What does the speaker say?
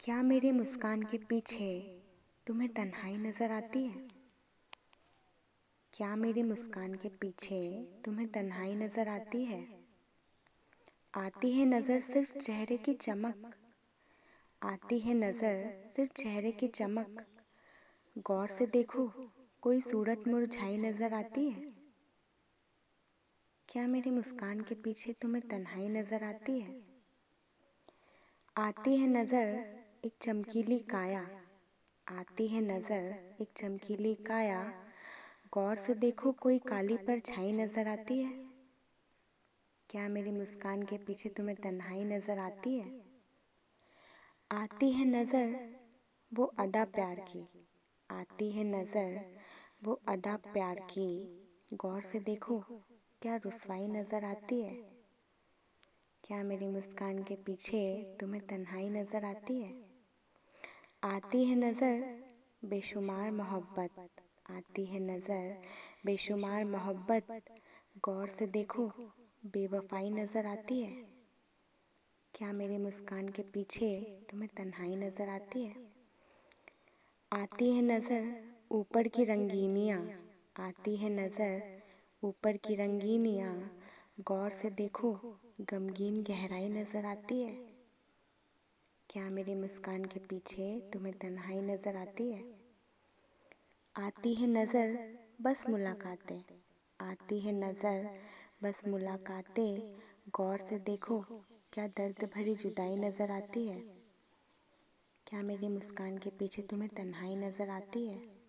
क्या मेरी मुस्कान के पीछे तुम्हें तन्हाई नज़र आती है? क्या मेरी मुस्कान के पीछे तुम्हें तन्हाई नज़र आती है? आती है नज़र सिर्फ़ चेहरे की चमक। आती है नज़र सिर्फ़ चेहरे की चमक। गौर से देखो, कोई सूरत मुरझाई नज़र आती है? क्या मेरी मुस्कान के पीछे तुम्हें तन्हाई नज़र आती है? आती है नज़र एक चमकीली काया आती है नज़र, एक चमकीली काया। गौर से देखो, कोई काली पर छाई नज़र आती है। क्या मेरी मुस्कान के पीछे तुम्हें तन्हाई नज़र आती है? आती है नज़र, वो अदा प्यार की। आती है नज़र, वो अदा प्यार की। गौर से देखो, क्या रुसवाई नज़र आती है? क्या मेरी मुस्कान के पीछे तुम्हें तन्हाई नज़र आती है? आती है नज़र, बेशुमार मोहब्बत। आती है नज़र, बेशुमार मोहब्बत। गौर से देखो, बेवफाई नज़र आती है। क्या मेरी मुस्कान के पीछे तुम्हें तन्हाई नज़र आती है? आती है नज़र, ऊपर की रंगीनियाँ। आती है नज़र, ऊपर की रंगीनियाँ। गौर से देखो, गमगीन गहराई नज़र आती है। क्या मेरी मुस्कान के पीछे तुम्हें तन्हाई नज़र आती है? आती है नज़र, बस मुलाकातें। आती है नज़र, बस मुलाकातें। गौर से देखो, क्या दर्द भरी जुदाई नज़र आती है? क्या मेरी मुस्कान के पीछे तुम्हें तन्हाई नज़र आती है?